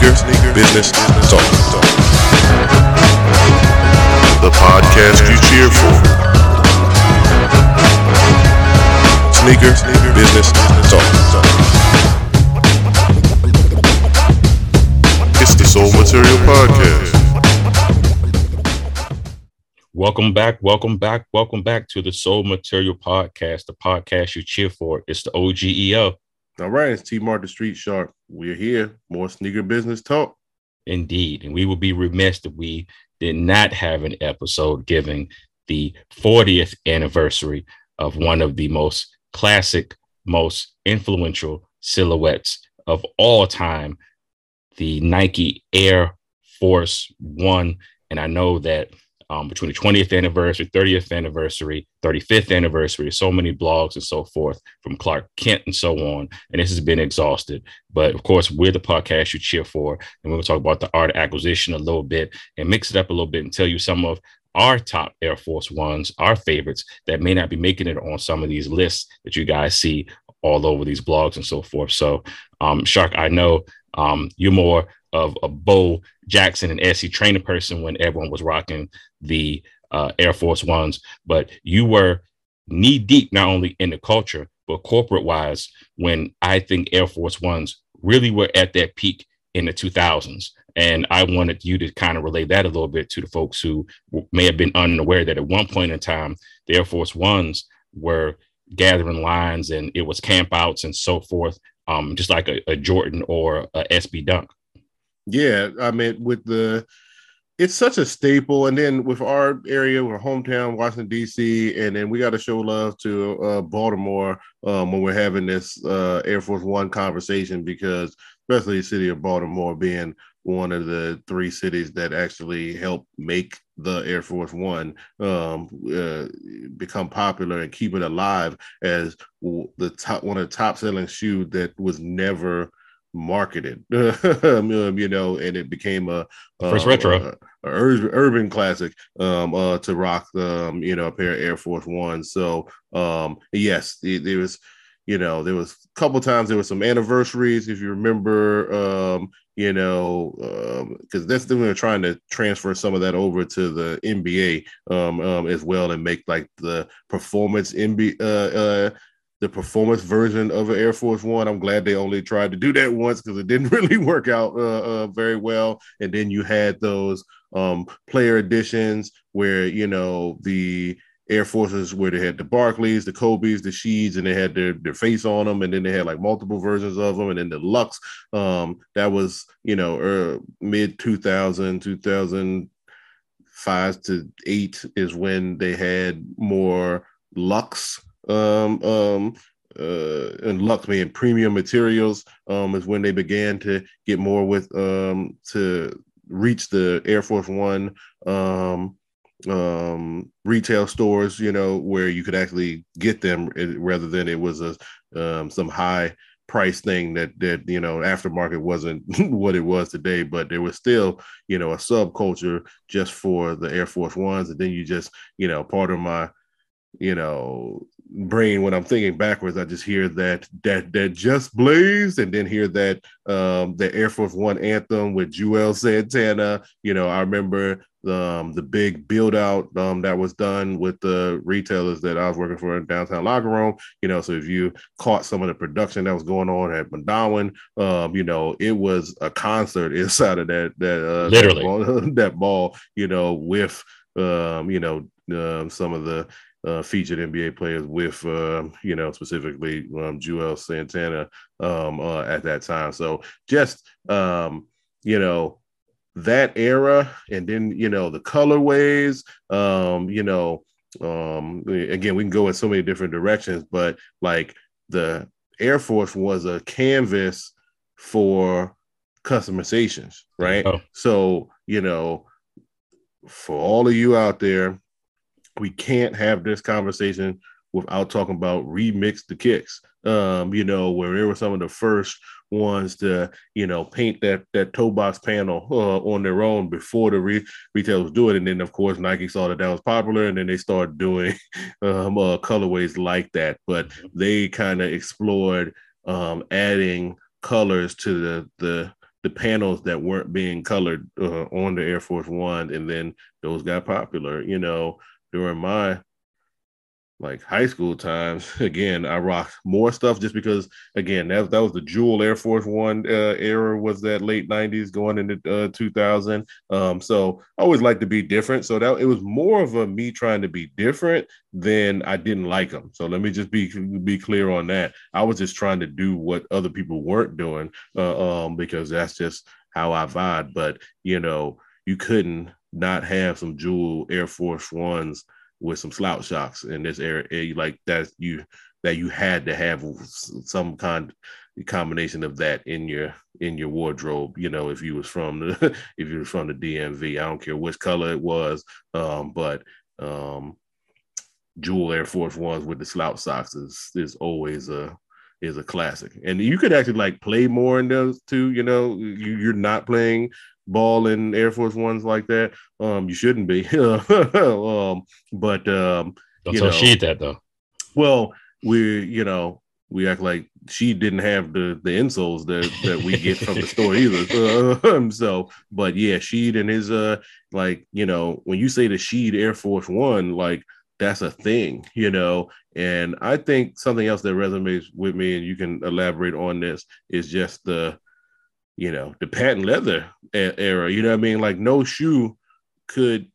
Sneaker, business, talk. The podcast you cheer for. Sneaker, sneaker, business, talk. It's the Soul Material Podcast. Welcome back, welcome back, welcome back to the Soul Material Podcast, the podcast you cheer for. It's the OGEO. All right, it's T Martin the Street Shark. We're here. More sneaker business talk. Indeed. And we would be remiss if we did not have an episode giving the 40th anniversary of one of the most classic, most influential silhouettes of all time, the Nike Air Force One. And I know that um, between the 20th anniversary, 30th anniversary, 35th anniversary, so many blogs and so forth from Clark Kent and so on. And this has been exhausted. But of course, we're the podcast you cheer for. And we're going to talk about the art acquisition a little bit and mix it up a little bit and tell you some of our top Air Force Ones, our favorites that may not be making it on some of these lists that you guys see all over these blogs and so forth. So, um, Shark, I know um, you're more of a Bo Jackson and SC trainer person when everyone was rocking the uh, Air Force Ones, but you were knee deep not only in the culture, but corporate wise when I think Air Force Ones really were at their peak in the 2000s. And I wanted you to kind of relay that a little bit to the folks who may have been unaware that at one point in time, the Air Force Ones were gathering lines and it was campouts and so forth, um, just like a, a Jordan or a SB Dunk. Yeah, I mean, with the it's such a staple. And then with our area, our hometown, Washington D.C., and then we got to show love to uh, Baltimore um, when we're having this uh, Air Force One conversation because, especially the city of Baltimore being one of the three cities that actually helped make the Air Force One um, uh, become popular and keep it alive as the top one of the top selling shoes that was never marketed, you know, and it became a, a first retro, a, a urban, classic um, uh, to rock, um, you know, a pair of Air Force Ones. So, um, yes, there was, you know, there was a couple times there were some anniversaries, if you remember, um, you know, because um, that's the we're trying to transfer some of that over to the NBA um, um, as well and make like the performance NBA uh, uh, the performance version of an Air Force One. I'm glad they only tried to do that once because it didn't really work out uh, uh, very well. And then you had those um, player editions where you know the Air Forces where they had the Barkleys, the Kobe's, the Sheeds, and they had their, their face on them, and then they had like multiple versions of them, and then the Lux. Um, that was you know er, mid 2000, 2005 to eight is when they had more Lux um, um, uh, and Lux and premium materials um, is when they began to get more with um, to reach the Air Force One um, um, retail stores, you know, where you could actually get them eh, rather than it was a um, some high price thing that that you know aftermarket wasn't what it was today. But there was still you know a subculture just for the air force ones. And then you just you know part of my you know brain when I'm thinking backwards, I just hear that that that just blaze and then hear that um the Air Force One anthem with Juelz Santana. You know, I remember um the big build out um that was done with the retailers that I was working for in downtown locker room. You know, so if you caught some of the production that was going on at Mondawmin, um, you know, it was a concert inside of that that uh literally that ball, that ball you know, with um, you know, um, some of the uh, featured NBA players with, uh, you know, specifically um, Juelz Santana um, uh, at that time. So just, um, you know, that era, and then you know the colorways. Um, you know, um, again, we can go in so many different directions, but like the Air Force was a canvas for customizations, right? Oh. So you know, for all of you out there we can't have this conversation without talking about remix the kicks. Um, you know, where they were some of the first ones to, you know, paint that that toe box panel uh, on their own before the re- retailers do it. And then, of course, Nike saw that that was popular, and then they started doing um, uh, colorways like that. But mm-hmm. they kind of explored um, adding colors to the the the panels that weren't being colored uh, on the Air Force One, and then those got popular. You know, during my like high school times, again, I rocked more stuff just because, again, that, that was the Jewel Air Force One uh, era, was that late 90s going into uh, 2000. Um, so I always like to be different. So that it was more of a me trying to be different than I didn't like them. So let me just be be clear on that. I was just trying to do what other people weren't doing uh, um, because that's just how I vibe. But, you know, you couldn't not have some Jewel Air Force Ones with some slouch shocks in this area, eh, like that you that you had to have some kind combination of that in your in your wardrobe. You know, if you was from the if you was from the DMV, I don't care which color it was, um, but um, Jewel Air Force Ones with the slouch socks is is always a is a classic. And you could actually like play more in those too. You know, you, you're not playing ball in Air Force Ones like that. Um, you shouldn't be. um, but um, don't tell Sheed that though. Well, we you know we act like she didn't have the the insoles that that we get from the store either. Um, so, but yeah, Sheed and his uh like you know when you say the Sheed Air Force One, like that's a thing, you know. And I think something else that resonates with me, and you can elaborate on this, is just the you know, the patent leather era. You know what I mean? Like no shoe could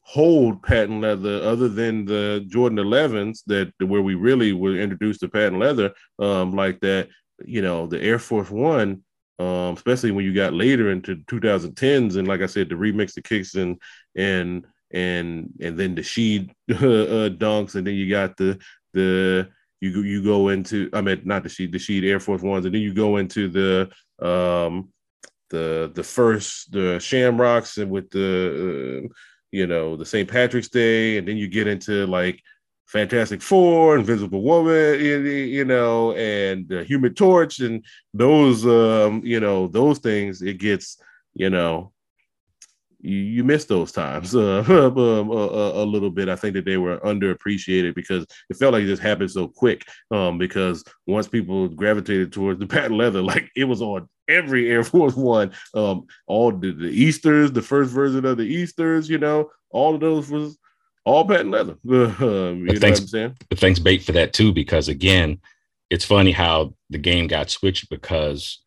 hold patent leather other than the Jordan 11s that where we really were introduced to patent leather um, like that. You know, the Air Force One, um, especially when you got later into 2010s, and like I said, the remix, the kicks, and and and and then the Sheed uh, dunks, and then you got the the you you go into I mean not the Sheed the Sheed Air Force Ones, and then you go into the um, the the first the Shamrocks and with the uh, you know the St. Patrick's Day, and then you get into like Fantastic Four, Invisible Woman, you know, and the Human Torch, and those um, you know those things. It gets you know you, you miss those times uh, um, a, a, little bit. I think that they were underappreciated because it felt like it just happened so quick. Um, because once people gravitated towards the patent leather, like it was on every Air Force One. Um, all the, the Easters, the first version of the Easters, you know, all of those was all patent leather. um, you thanks, thanks, Bape for that too, because again, it's funny how the game got switched because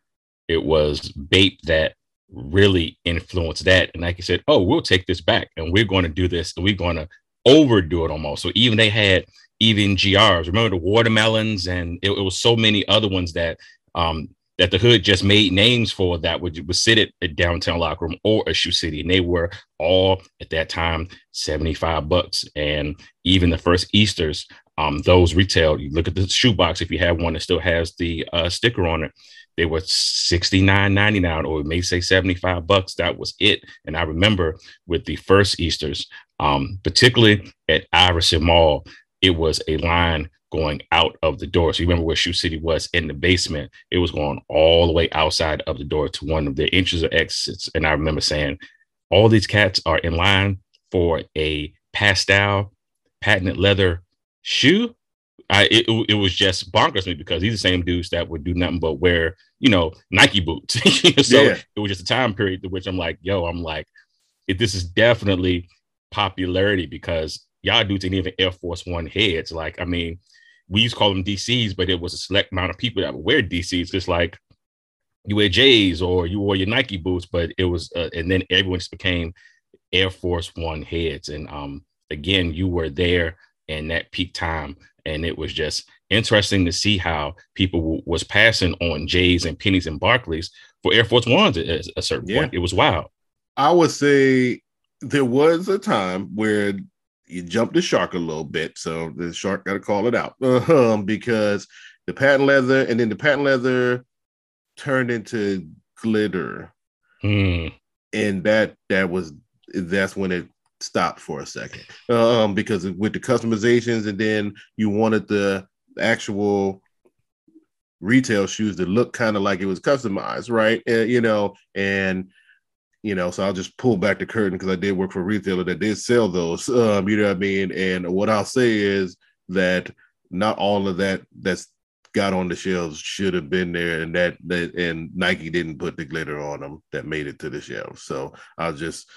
it was Bape that really influenced that. And like I said, oh, we'll take this back and we're going to do this and we're going to overdo it almost. So even they had even GRs. Remember the watermelons and it, it was so many other ones that um that the hood just made names for that would, would sit at a downtown locker room or a shoe city. And they were all at that time 75 bucks. And even the first Easters, um, those retail, you look at the shoebox, if you have one that still has the uh, sticker on it, they were 69.99 or we may say 75 bucks. That was it. And i remember with the first easters um, particularly at iverson mall it was a line going out of the door. So you remember where shoe city was in the basement? It was going all the way outside of the door to one of the entrance or exits. And i remember saying all these cats are in line for a pastel patented leather shoe I it, it was just bonkers me because these are the same dudes that would do nothing but wear, you know, Nike boots. so yeah. it was just a time period to which I'm like, yo, I'm like, if this is definitely popularity because y'all dudes ain't even Air Force One heads. Like, I mean, we used to call them DCs, but it was a select amount of people that would wear DCs, just like you wear J's or you wore your Nike boots, but it was, uh, and then everyone just became Air Force One heads. And um, again, you were there in that peak time and it was just interesting to see how people w- was passing on Jays and pennies and Barkleys for Air Force Ones at a certain yeah. point. It was wild. I would say there was a time where you jumped the shark a little bit, so the shark got to call it out um, because the patent leather and then the patent leather turned into glitter, mm. and that that was that's when it stopped for a second um, because with the customizations and then you wanted the actual retail shoes to look kind of like it was customized, right? And, you know, and you know, so I'll just pull back the curtain because I did work for a retailer that did sell those. Um, you know what I mean? And what I'll say is that not all of that that's got on the shelves should have been there, and that that and Nike didn't put the glitter on them that made it to the shelves. So I'll just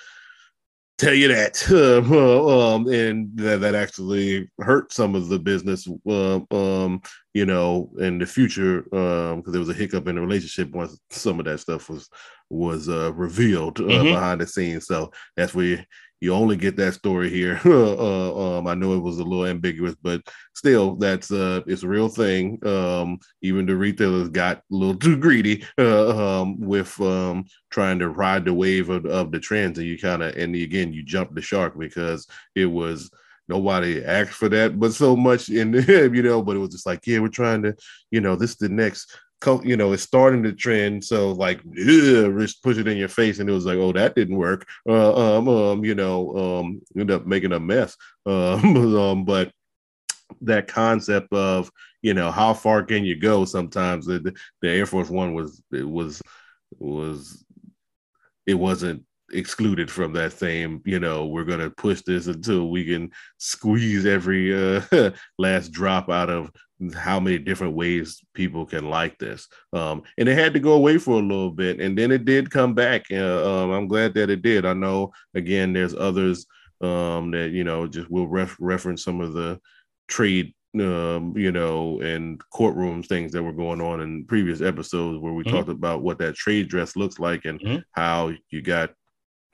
tell you that um, and that, that actually hurt some of the business uh, um, you know in the future because um, there was a hiccup in the relationship once some of that stuff was was uh, revealed uh, mm-hmm. behind the scenes so that's where you only get that story here. uh, um, I know it was a little ambiguous, but still, that's uh, it's a real thing. Um, even the retailers got a little too greedy uh, um, with um, trying to ride the wave of, of the trends, and you kind of and again you jumped the shark because it was nobody asked for that, but so much in you know, but it was just like, yeah, we're trying to, you know, this is the next you know, it's starting to trend. So like, just push it in your face, and it was like, oh, that didn't work. Uh, um, um, you know, um, end up making a mess. Um, um, but that concept of you know how far can you go? Sometimes the, the Air Force One was it was was it wasn't excluded from that same you know we're going to push this until we can squeeze every uh, last drop out of how many different ways people can like this um, and it had to go away for a little bit and then it did come back uh, um, i'm glad that it did i know again there's others um, that you know just will ref- reference some of the trade um, you know, and courtroom things that were going on in previous episodes where we mm-hmm. talked about what that trade dress looks like and mm-hmm. how you got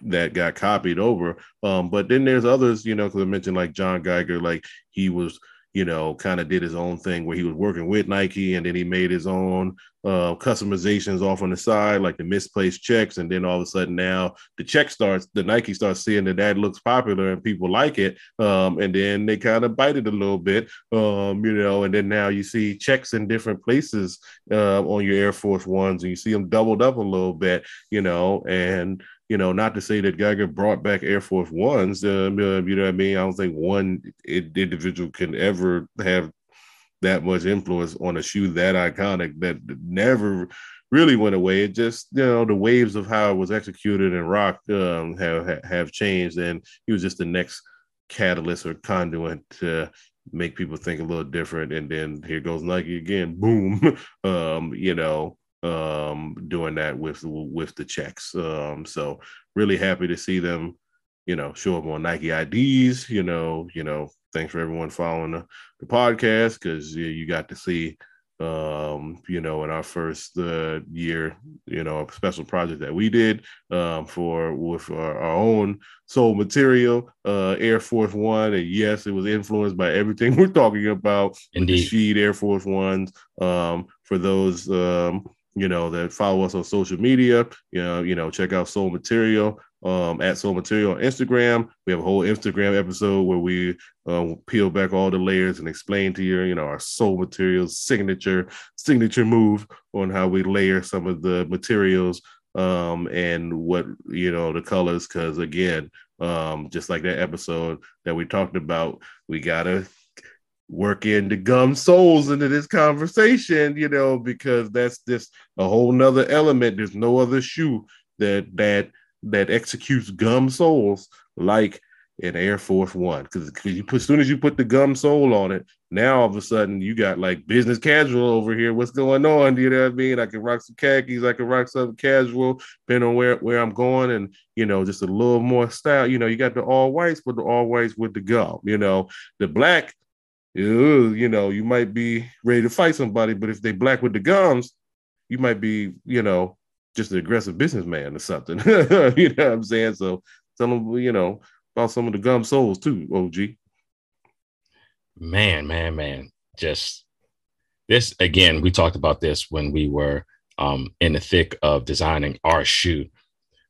that got copied over. Um, but then there's others, you know, because I mentioned like John Geiger, like he was, you know, kind of did his own thing where he was working with Nike and then he made his own uh, customizations off on the side, like the misplaced checks. And then all of a sudden now the check starts, the Nike starts seeing that that looks popular and people like it. Um, and then they kind of bite it a little bit, um, you know, and then now you see checks in different places uh, on your Air Force Ones and you see them doubled up a little bit, you know, and you know, not to say that Geiger brought back Air Force Ones. Uh, you know what I mean? I don't think one individual can ever have that much influence on a shoe that iconic that never really went away. It just, you know, the waves of how it was executed and rocked um, have have changed, and he was just the next catalyst or conduit to make people think a little different. And then here goes Nike again, boom, um, you know, um, doing that with with the checks. Um, so really happy to see them, you know, show up on Nike IDs. You know, you know, thanks for everyone following the, the podcast because you, you got to see um you know in our first uh, year you know a special project that we did um for with our, our own soul material uh air force one and yes it was influenced by everything we're talking about indeed the Sheed air force ones um for those um you know, that follow us on social media. You know, you know, check out Soul Material um, at Soul Material on Instagram. We have a whole Instagram episode where we uh, peel back all the layers and explain to you, you know, our Soul Materials signature signature move on how we layer some of the materials um, and what you know the colors. Because again, um, just like that episode that we talked about, we gotta work in the gum soles into this conversation, you know, because that's just a whole nother element. There's no other shoe that that that executes gum soles like an Air Force One. Because you as soon as you put the gum sole on it, now all of a sudden you got like business casual over here. What's going on? You know what I mean? I can rock some khakis, I can rock some casual, depending on where, where I'm going, and you know, just a little more style. You know, you got the all whites, but the all whites with the gum, you know, the black you, know, you might be ready to fight somebody, but if they black with the gums, you might be, you know, just an aggressive businessman or something. you know what I'm saying? So tell them, you know, about some of the gum soles too, OG. Man, man, man. Just this again, we talked about this when we were um, in the thick of designing our shoe.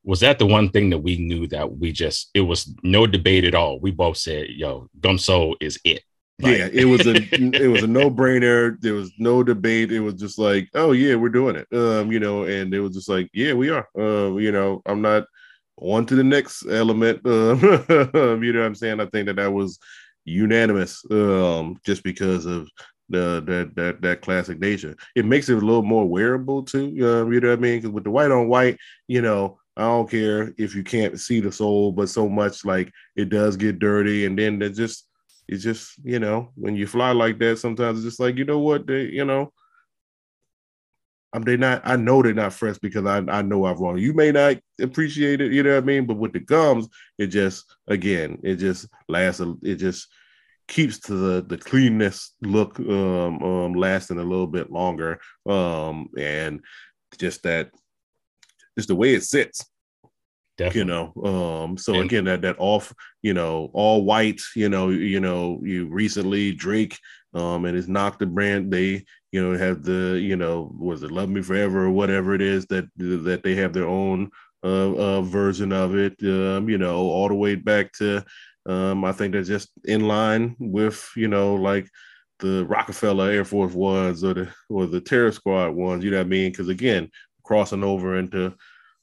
Was that the one thing that we knew that we just, it was no debate at all? We both said, yo, gum sole is it. Like, yeah, it was a it was a no brainer. There was no debate. It was just like, oh yeah, we're doing it. Um, you know, and it was just like, yeah, we are. Uh, you know, I'm not on to the next element. Um, you know what I'm saying? I think that that was unanimous. Um, just because of the that that that classic nature. It makes it a little more wearable too. Um, you know what I mean? Because with the white on white, you know, I don't care if you can't see the sole, but so much like it does get dirty, and then it just it's just you know when you fly like that sometimes it's just like you know what they you know I'm they not. I know they're not fresh because I I know I've wrong. You may not appreciate it, you know what I mean. But with the gums, it just again, it just lasts. It just keeps to the the cleanness look um, um lasting a little bit longer um and just that just the way it sits Definitely. you know um so and, again that that off you know all white you know you know you recently drake um and it's NOCTA the brand they you know have the you know was it love me forever or whatever it is that that they have their own uh, uh version of it um you know all the way back to um i think they're just in line with you know like the rockefeller air force ones or the or the terror squad ones you know what i mean because again crossing over into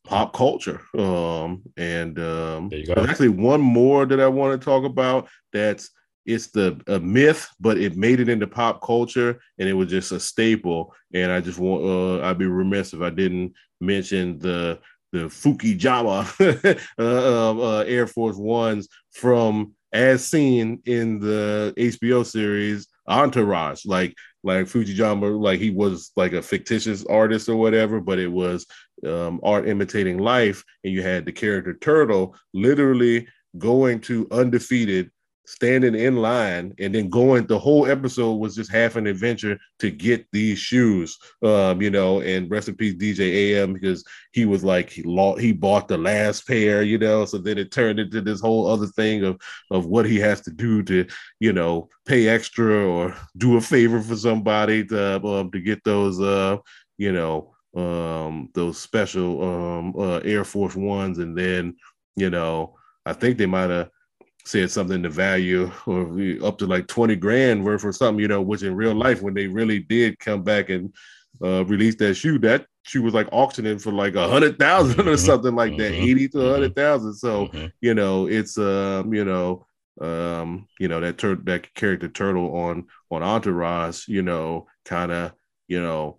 pop culture. Um, and um, there's actually one more that I want to talk about. That's it's the a myth, but it made it into pop culture, and it was just a staple. And I just want uh, I'd be remiss if I didn't mention the the Fukijama uh, um, uh, Air Force Ones from as seen in the HBO series Entourage. Like like Fukijama, like he was like a fictitious artist or whatever, but it was um, art imitating life, and you had the character Turtle literally going to undefeated standing in line and then going the whole episode was just half an adventure to get these shoes um you know and rest in peace dj am because he was like he lost, he bought the last pair you know so then it turned into this whole other thing of of what he has to do to you know pay extra or do a favor for somebody to um, to get those uh you know um those special um uh, air force ones. And then you know i think they might have said something to value or up to like 20 grand worth or something, you know, which in real life, when they really did come back and uh, release that shoe, that shoe was like auctioning for like a hundred thousand or mm-hmm. something like that, mm-hmm. 80 to a hundred mm-hmm. So, mm-hmm. you know, it's um, you know, um, you know, that tur- that character turtle on on Entourage, you know, kind of, you know,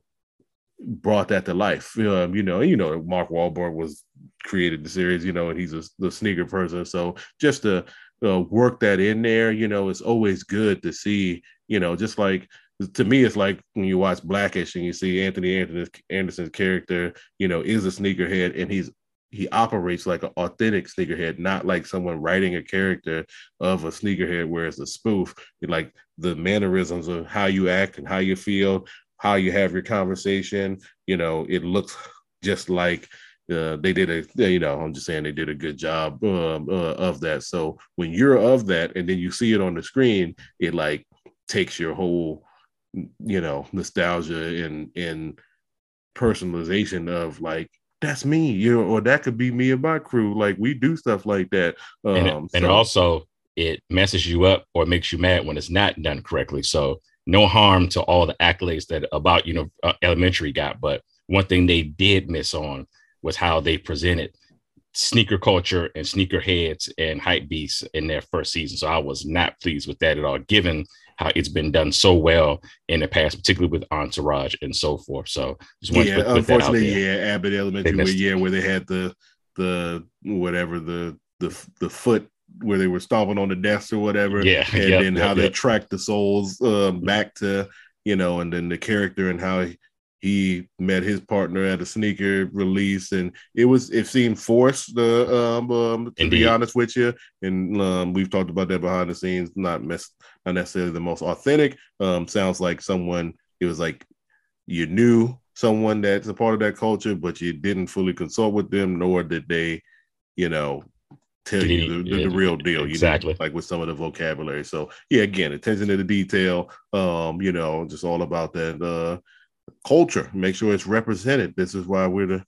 brought that to life. Um, you know, you know, Mark Wahlberg was created the series, you know, and he's a the sneaker person. So just to uh, work that in there, you know, it's always good to see, you know, just like to me, it's like when you watch Blackish and you see Anthony Anderson's character, you know, is a sneakerhead and he's he operates like an authentic sneakerhead, not like someone writing a character of a sneakerhead where it's a spoof. Like the mannerisms of how you act and how you feel, how you have your conversation, you know, it looks just like uh, they did a you know i'm just saying they did a good job um, uh, of that so when you're of that and then you see it on the screen it like takes your whole you know nostalgia and and personalization of like that's me you know or that could be me and my crew like we do stuff like that um, and, and so. also it messes you up or makes you mad when it's not done correctly so no harm to all the accolades that about you know uh, elementary got but one thing they did miss on was how they presented sneaker culture and sneaker heads and hype beasts in their first season. So I was not pleased with that at all, given how it's been done so well in the past, particularly with Entourage and so forth. So just yeah, put, put unfortunately, yeah, Abbott Elementary, where, yeah, where they had the the whatever the the the foot where they were stomping on the desk or whatever, yeah, and yep, then yep, how yep. they tracked the souls uh, back to you know, and then the character and how he, he met his partner at a sneaker release and it was it seemed forced uh, um, um, to be honest with you. And um, we've talked about that behind the scenes not mess not necessarily the most authentic um, sounds like someone it was like you knew someone that's a part of that culture but you didn't fully consult with them nor did they you know tell you the, the, the, real deal exactly know, like with some of the vocabulary. So yeah again attention to the detail um you know just all about that uh culture, make sure it's represented. This is why we're the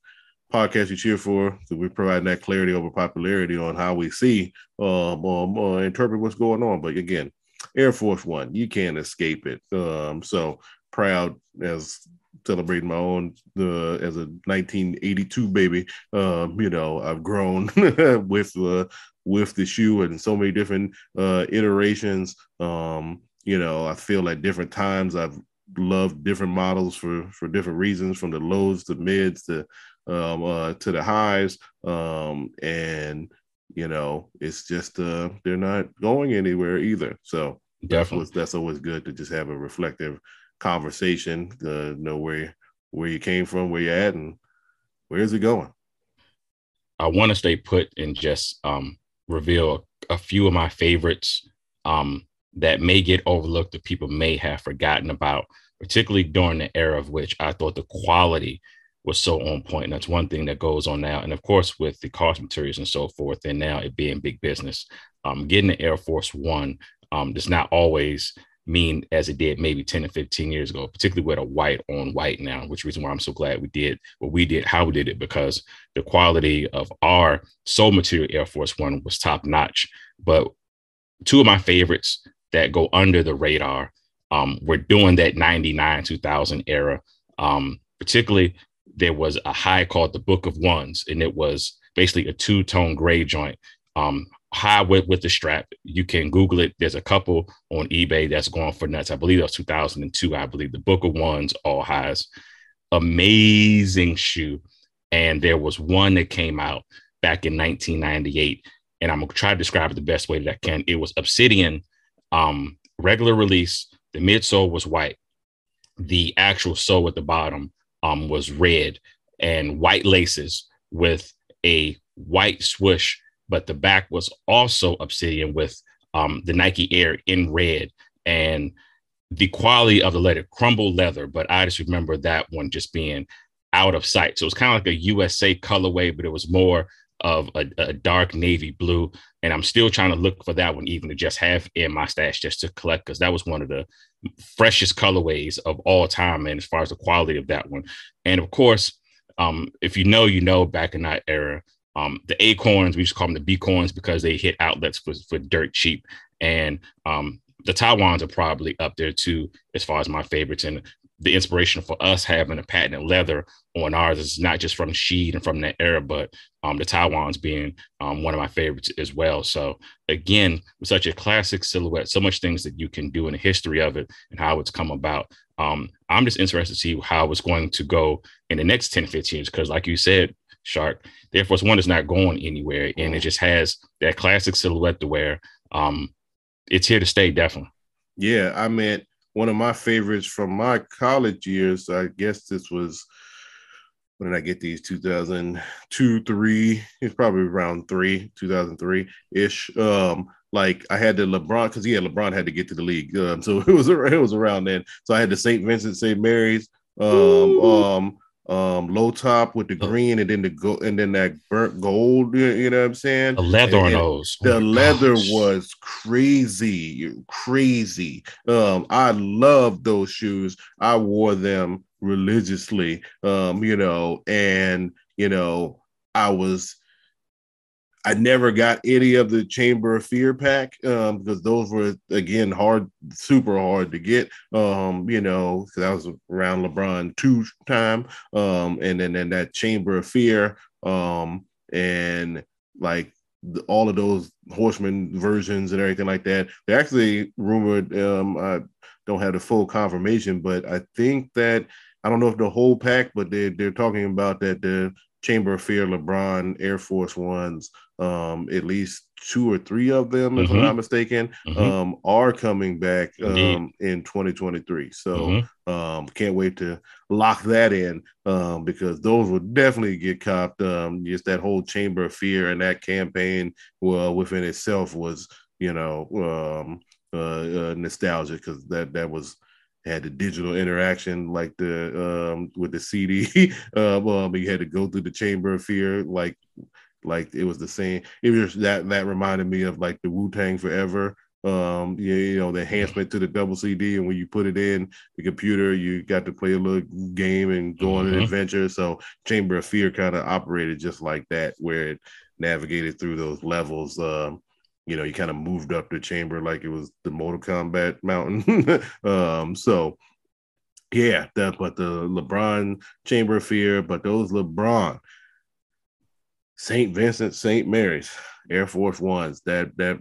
podcast you cheer for. So we're providing that clarity over popularity on how we see um, um uh, interpret what's going on. But again, Air Force One, you can't escape it. Um, so proud as celebrating my own uh, as a 1982 baby. Um, you know, I've grown with uh, with the shoe and so many different uh, iterations. Um, you know, I feel at different times I've love different models for for different reasons, from the lows to mids to um, uh, to the highs, um, and you know it's just uh, they're not going anywhere either. So definitely, that's, that's always good to just have a reflective conversation. Uh, know where where you came from, where you're at, and where's it going? I want to stay put and just um, reveal a few of my favorites um, that may get overlooked that people may have forgotten about, particularly during the era of which I thought the quality was so on point. And that's one thing that goes on now. And of course, with the cost materials and so forth, and now it being big business, um, getting the Air Force One um, does not always mean as it did maybe 10 to 15 years ago, particularly with a white on white now, which reason why I'm so glad we did what we did, how we did it, because the quality of our soul material Air Force One was top notch. But two of my favorites that go under the radar um, were doing that 99 2000 era. Um, particularly, there was a high called the Book of Ones, and it was basically a two tone gray joint. Um, high with, with the strap. You can Google it. There's a couple on eBay that's going for nuts. I believe that was 2002. I believe the Book of Ones all has amazing shoe. And there was one that came out back in 1998. And I'm gonna try to describe it the best way that I can. It was Obsidian, um, regular release. The midsole was white. The actual sole at the bottom um, was red and white laces with a white swoosh but the back was also obsidian with um, the Nike Air in red and the quality of the leather, crumbled leather. But I just remember that one just being out of sight. So it was kind of like a USA colorway, but it was more of a, a, dark navy blue. And I'm still trying to look for that one, even to just have in my stash just to collect, because that was one of the freshest colorways of all time. And as far as the quality of that one. And of course, um, if you know, you know, back in that era, um, the acorns, we just call them the B coins because they hit outlets for, for dirt cheap. And um, the Taiwans are probably up there too, as far as my favorites. And the inspiration for us having a patent leather on ours is not just from Sheed and from that era, but um, the Taiwans being um, one of my favorites as well. So again, with such a classic silhouette, so much things that you can do in the history of it and how it's come about. Um, I'm just interested to see how it's going to go in the next 10, 15 years. Because like you said, Shark. The Air Force One is not going anywhere, and it just has that classic silhouette to wear. Um, it's here to stay, definitely. Yeah, I mean, one of my favorites from my college years. I guess this was when did I get these? 2002, three. It's probably around three, 2003 ish. Um, like I had the LeBron because yeah, LeBron had to get to the league, um, so it was it was around then. So I had the St. Vincent St. Mary's. Um, um, um low top with the oh. green and then the go and then that burnt gold you, know what i'm saying the leather and, on those the oh leather gosh. was crazy crazy um i love those shoes i wore them religiously um you know and you know i was I never got any of the Chamber of Fear pack um, because those were again hard, super hard to get. Um, you know, because I was around LeBron two time, um, and then and that Chamber of Fear, um, and like the, all of those Horseman versions and everything like that. They actually rumored. Um, I don't have the full confirmation, but I think that I don't know if the whole pack, but they're they're talking about that the Chamber of Fear LeBron Air Force Ones um, at least two or three of them, if mm-hmm. I'm not mistaken, mm-hmm. um, are coming back um, in 2023. So mm-hmm. um, can't wait to lock that in um, because those will definitely get copped. Um, just that whole chamber of fear and that campaign, well, within itself was, you know, um, uh, uh, nostalgia because that that was had the digital interaction like the um with the CD. um, um, you had to go through the chamber of fear like like it was the same. It was that that reminded me of like the Wu Tang Forever. Um, you, you know, the enhancement to the double CD, and when you put it in the computer, you got to play a little game and go on mm-hmm. an adventure. So Chamber of Fear kind of operated just like that, where it navigated through those levels. Um, you know, you kind of moved up the chamber like it was the Mortal Kombat mountain. um, so yeah, that but the LeBron Chamber of Fear, but those LeBron St. Vincent, St. Mary's, Air Force Ones. That that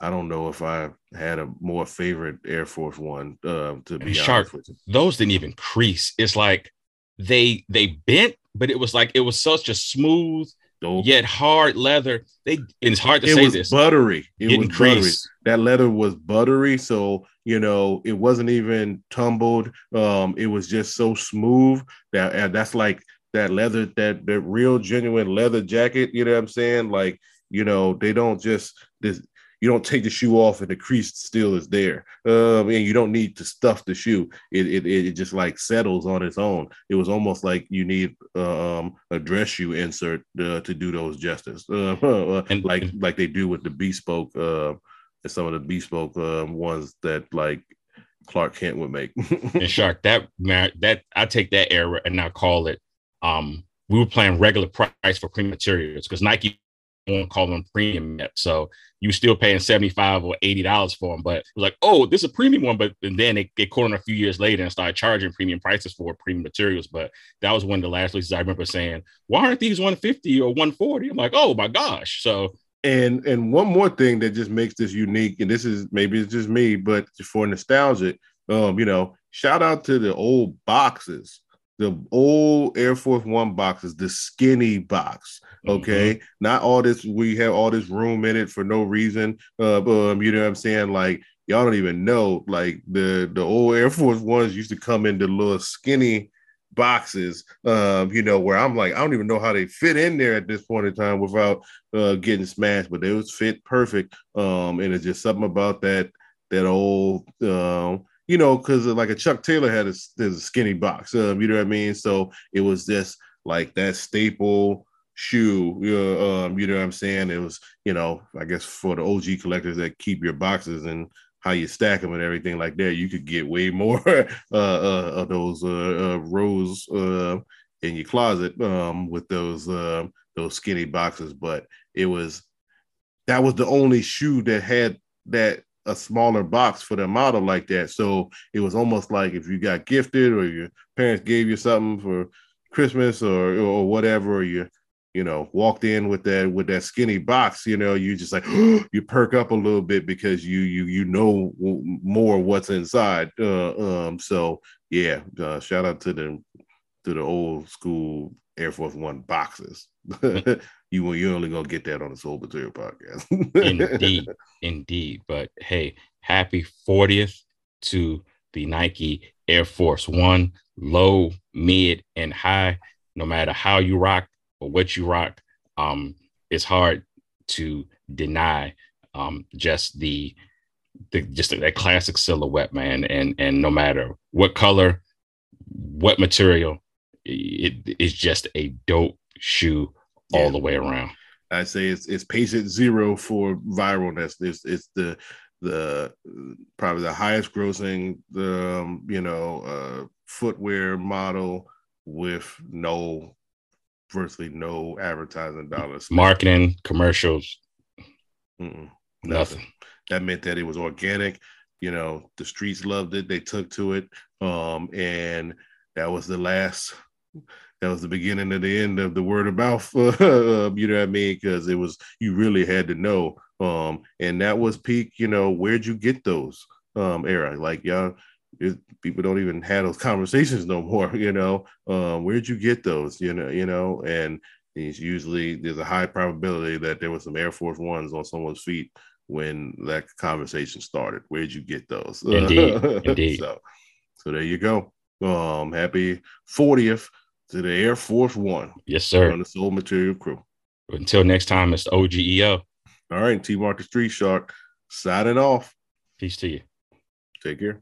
I don't know if I had a more favorite Air Force One. Uh, to be sharp, those didn't even crease. It's like they they bent, but it was like it was such a smooth Dope. yet hard leather. They it's hard to it say was this. buttery. It Getting was buttery. creased. That leather was buttery, so you know it wasn't even tumbled. Um, it was just so smooth that and that's like that leather, that that real genuine leather jacket. You know what I'm saying? Like you know they don't just this. You don't take the shoe off and the crease still is there. Um, and you don't need to stuff the shoe. It, it it just like settles on its own. It was almost like you need um, a dress shoe insert uh, to do those justice, uh, And- like like they do with the bespoke, uh, some of the bespoke um, ones that like Clark Kent would make. and Shark, that that I take that error and I call it. Um, we were playing regular price for premium materials because Nike won't call them premium yet. So you still paying 75 or 80 dollars for them. But it was like, oh, this is a premium one. But and then it get caught on a few years later and started charging premium prices for premium materials. But that was one of the last releases I remember saying, why aren't these 150 or 140? I'm like, oh my gosh. So And and one more thing that just makes this unique, and this is maybe it's just me, but for nostalgia, um, you know, shout out to the old boxes, the old Air Force One boxes, the skinny box. Okay, not all this. We have all this room in it for no reason. Uh, um, you know what I'm saying? Like y'all don't even know. Like the the old Air Force Ones used to come in the little skinny boxes um you know where i'm like i don't even know how they fit in there at this point in time without uh getting smashed but they was fit perfect um and it's just something about that that old um you know because like a chuck taylor had a, a skinny box um you know what i mean so it was just like that staple shoe uh, um you know what i'm saying it was you know i guess for the og collectors that keep your boxes and how you stack them and everything like that, you could get way more uh, uh, of those uh, uh, rows uh, in your closet um, with those uh, those skinny boxes. But it was that was the only shoe that had that a smaller box for the model like that. So it was almost like if you got gifted or your parents gave you something for Christmas or or whatever, or you you know walked in with that with that skinny box you know you just like you perk up a little bit because you you you know more what's inside uh um so yeah uh, shout out to the to the old school air force one boxes you you only gonna get that on the soul material podcast indeed, indeed. But hey, happy 40th to the Nike Air Force One, low, mid, and high. No matter how you rock or what you rock, um, it's hard to deny um, just the, the just that classic silhouette, man. And and no matter what color, what material, it is just a dope shoe all the way around. I say it's it's patient zero for viralness. It's it's the the probably the highest grossing um, you know uh, footwear model with no virtually no advertising dollars. Marketing, commercials, Mm-mm, nothing. That meant that it was organic. You know, the streets loved it. They took to it, um, and that was the last. That was the beginning of the end of the word of mouth. you know what I mean? Because it was you really had to know, um, and that was peak. You know, where'd you get those um, era? Like y'all, it, people don't even have those conversations no more. You know, um, where'd you get those? You know, you know, and it's usually there's a high probability that there was some Air Force Ones on someone's feet when that conversation started. Where'd you get those? Indeed, indeed. so, so there you go. Um, happy 40th to the Air Force One Yes, sir. on the Soul Material Crew. Until next time, it's the OGEO. All right, T Mark the Street Shark signing off. Peace to you. Take care.